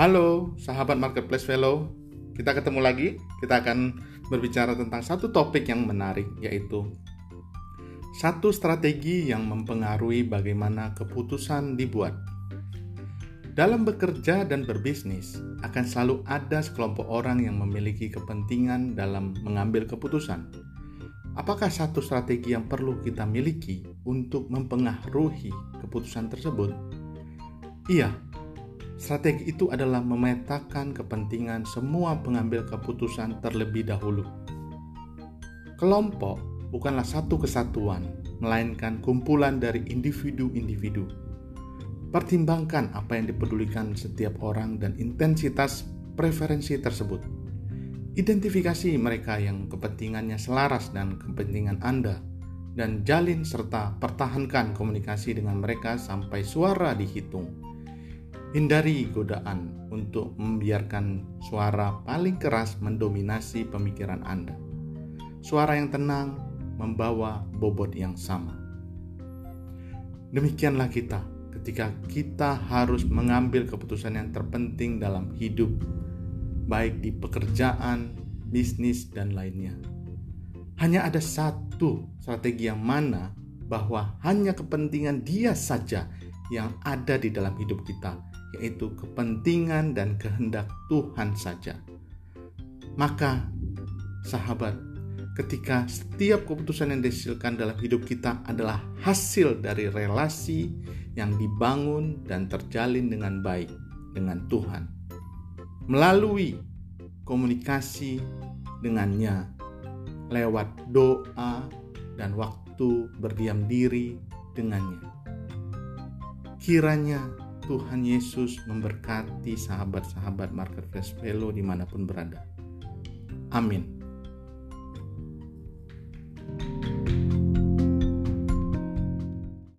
Halo sahabat Marketplace Fellow, kita ketemu lagi. Kita akan berbicara tentang satu topik yang menarik, yaitu satu strategi yang mempengaruhi bagaimana keputusan dibuat. Dalam bekerja dan berbisnis, akan selalu ada sekelompok orang yang memiliki kepentingan dalam mengambil keputusan. Apakah satu strategi yang perlu kita miliki untuk mempengaruhi keputusan tersebut? Iya, strategi itu adalah memetakan kepentingan semua pengambil keputusan terlebih dahulu. Kelompok bukanlah satu kesatuan, melainkan kumpulan dari individu-individu Pertimbangkan apa yang dipedulikan setiap orang dan intensitas preferensi tersebut. Identifikasi mereka yang kepentingannya selaras dan kepentingan Anda dan jalin serta pertahankan komunikasi dengan mereka sampai suara dihitung. Hindari godaan untuk membiarkan suara paling keras mendominasi pemikiran Anda. Suara yang tenang membawa bobot yang sama. Demikianlah kita ketika kita harus mengambil keputusan yang terpenting dalam hidup, baik di pekerjaan, bisnis, dan lainnya. Hanya ada satu strategi yang mana bahwa hanya kepentingan dia saja yang ada di dalam hidup kita, yaitu kepentingan dan kehendak Tuhan saja. Maka, sahabat, ketika setiap keputusan yang dihasilkan dalam hidup kita adalah hasil dari relasi yang dibangun dan terjalin dengan baik dengan Tuhan melalui komunikasi dengannya lewat doa dan waktu berdiam diri dengannya. Kiranya Tuhan Yesus memberkati sahabat-sahabat Marketplace Fellow di mana pun berada. Amin.